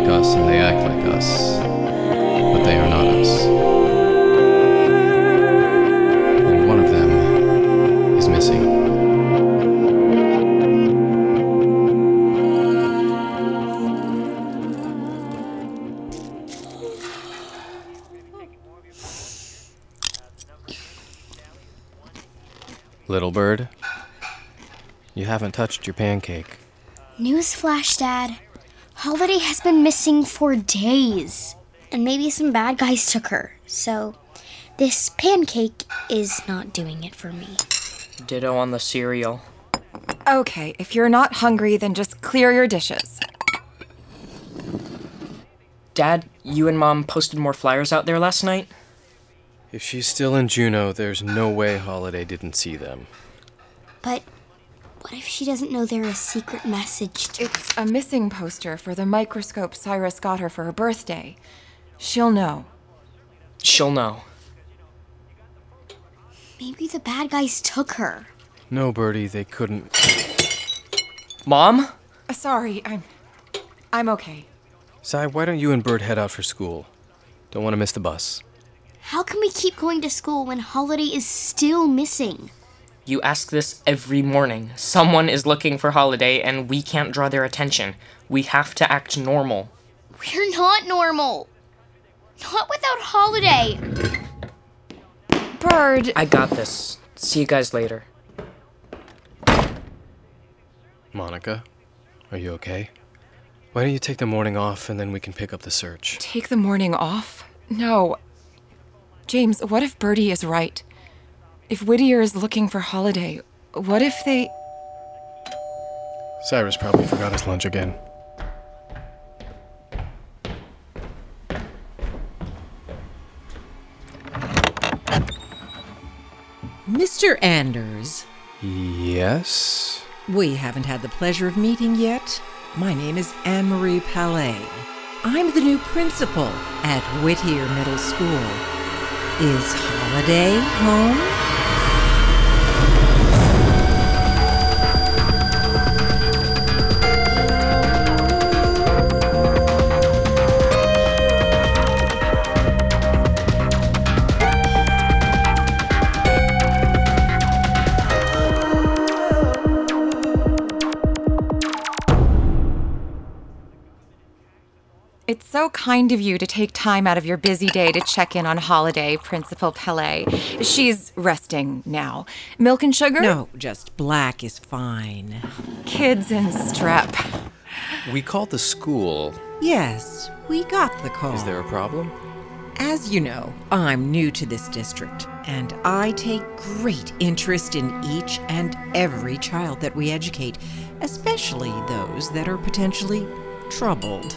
like us and they act like us, but they are not us. And one of them is missing. Little bird, you haven't touched your pancake. Newsflash, Dad. Holiday has been missing for days. And maybe some bad guys took her. So, this pancake is not doing it for me. Ditto on the cereal. Okay, if you're not hungry, then just clear your dishes. Dad, you and Mom posted more flyers out there last night? If she's still in Juneau, there's no way Holiday didn't see them. But what if she doesn't know they're a secret message to It's a missing poster for the microscope Cyrus got her for her birthday. She'll know. She'll know. Maybe the bad guys took her. No, Birdie, they couldn't. Mom? Uh, Sorry, I'm. I'm okay. Si, why don't you and Bird head out for school? Don't want to miss the bus. How can we keep going to school when Holiday is still missing? You ask this every morning. Someone is looking for Holiday, and we can't draw their attention. We have to act normal. We're not normal. Not without Holiday. Bird, I got this. See you guys later. Monica, are you okay? Why don't you take the morning off and then we can pick up the search? take the morning off? No. James, what if Birdie is right? If Whittier is looking for Holiday, what if they. Cyrus probably forgot his lunch again. Mr. Anders, Yes? we haven't had the pleasure of meeting yet. My name is Anne Marie Palais. I'm the new principal at Whittier Middle School. Is Holiday home? It's so kind of you to take time out of your busy day to check in on Holiday, Principal Palais. She's resting now. Milk and sugar? No, just black is fine. Kids and strep. We called the school. Yes, we got the call. Is there a problem? As you know, I'm new to this district, and I take great interest in each and every child that we educate, especially those that are potentially troubled.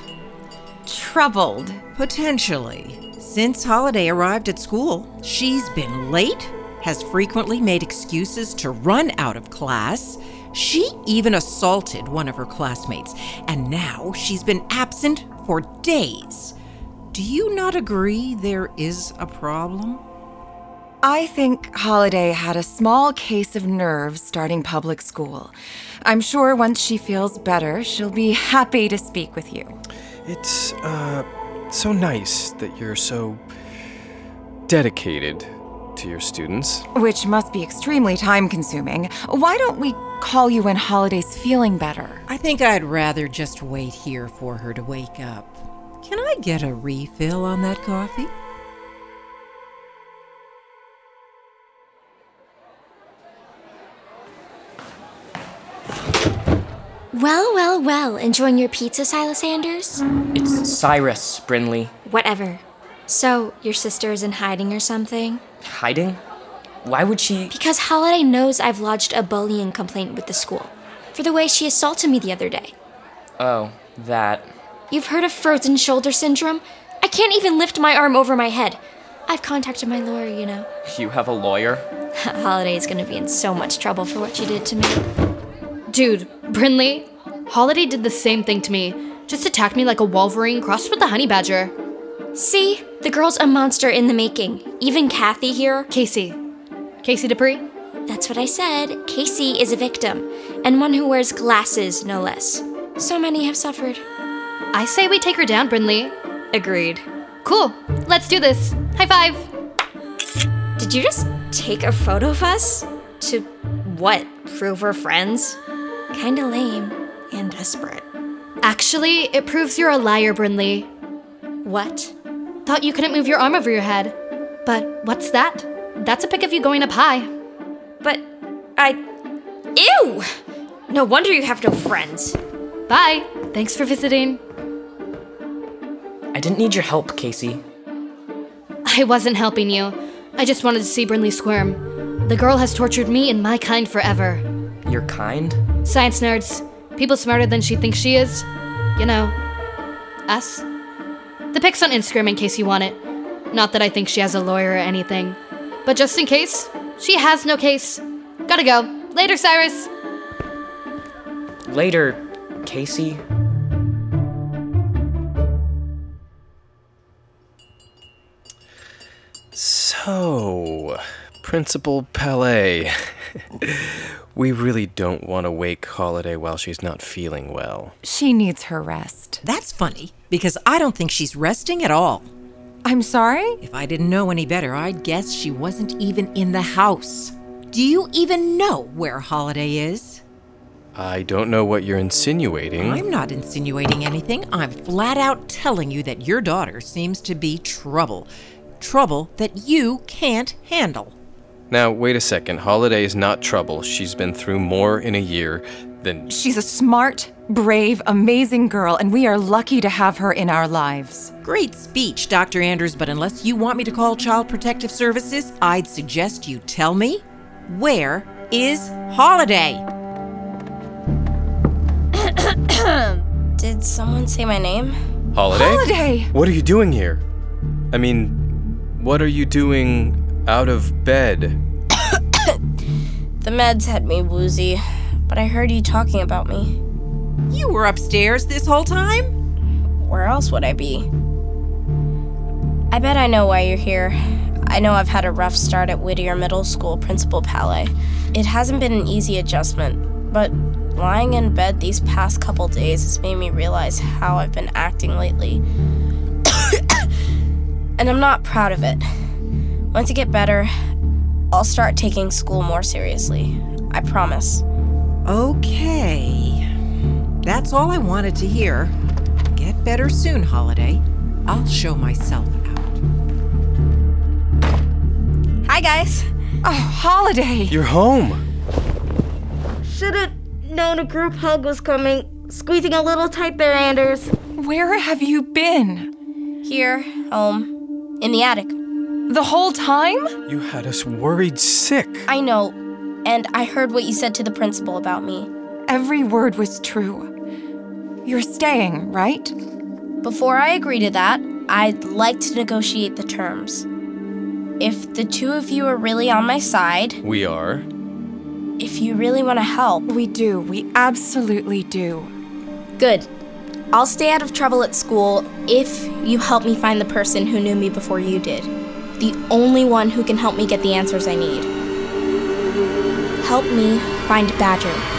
Troubled. Potentially. Since Holiday arrived at school, she's been late, has frequently made excuses to run out of class. She even assaulted one of her classmates, and now she's been absent for days. Do you not agree there is a problem? I think Holiday had a small case of nerves starting public school. I'm sure once she feels better, she'll be happy to speak with you. It's, uh, so nice that you're so dedicated to your students. Which must be extremely time consuming. Why don't we call you when Holiday's feeling better? I think I'd rather just wait here for her to wake up. Can I get a refill on that coffee? Well, well, well. Enjoying your pizza, Silas Sanders? It's Cyrus, Brinley. Whatever. So, your sister is in hiding or something? Hiding? Why would she. Because Holiday knows I've lodged a bullying complaint with the school for the way she assaulted me the other day. Oh, that. You've heard of frozen shoulder syndrome? I can't even lift my arm over my head. I've contacted my lawyer, you know. You have a lawyer? Holiday is gonna be in so much trouble for what she did to me. Dude, Brinley, Holiday did the same thing to me. Just attacked me like a wolverine crossed with a honey badger. See? The girl's a monster in the making. Even Kathy here. Casey. Casey Dupree? That's what I said. Casey is a victim, and one who wears glasses, no less. So many have suffered. I say we take her down, Brinley. Agreed. Cool. Let's do this. High five. Did you just take a photo of us? To what? Prove we're friends? Kinda lame and desperate. Actually, it proves you're a liar, Brinley. What? Thought you couldn't move your arm over your head. But what's that? That's a pic of you going up high. But I. Ew! No wonder you have no friends. Bye. Thanks for visiting. I didn't need your help, Casey. I wasn't helping you. I just wanted to see Brinley squirm. The girl has tortured me and my kind forever. You're kind? Science nerds. People smarter than she thinks she is. You know, us. The pic's on Instagram in case you want it. Not that I think she has a lawyer or anything. But just in case, she has no case. Gotta go. Later, Cyrus. Later, Casey. So, Principal Palais. we really don't want to wake Holiday while she's not feeling well. She needs her rest. That's funny, because I don't think she's resting at all. I'm sorry? If I didn't know any better, I'd guess she wasn't even in the house. Do you even know where Holiday is? I don't know what you're insinuating. I'm not insinuating anything. I'm flat out telling you that your daughter seems to be trouble. Trouble that you can't handle. Now, wait a second. Holiday is not trouble. She's been through more in a year than. She's a smart, brave, amazing girl, and we are lucky to have her in our lives. Great speech, Dr. Anders, but unless you want me to call Child Protective Services, I'd suggest you tell me where is Holiday? Did someone say my name? Holiday? Holiday! What are you doing here? I mean, what are you doing out of bed? The meds had me woozy, but I heard you talking about me. You were upstairs this whole time? Where else would I be? I bet I know why you're here. I know I've had a rough start at Whittier Middle School, Principal Palais. It hasn't been an easy adjustment, but lying in bed these past couple days has made me realize how I've been acting lately. and I'm not proud of it. Once I get better, I'll start taking school more seriously. I promise. Okay. That's all I wanted to hear. Get better soon, Holiday. I'll show myself out. Hi, guys. Oh, Holiday! You're home! Should have known a group hug was coming. Squeezing a little tight there, Anders. Where have you been? Here, home, in the attic. The whole time? You had us worried sick. I know, and I heard what you said to the principal about me. Every word was true. You're staying, right? Before I agree to that, I'd like to negotiate the terms. If the two of you are really on my side, We are. if you really want to help, We do. We absolutely do. good. I'll stay out of trouble at school if you help me find the person who knew me before you did. The only one who can help me get the answers I need. Help me find Badger.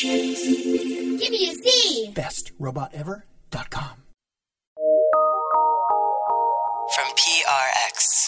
Give me a Z. BestRobotEver.com. From PRX.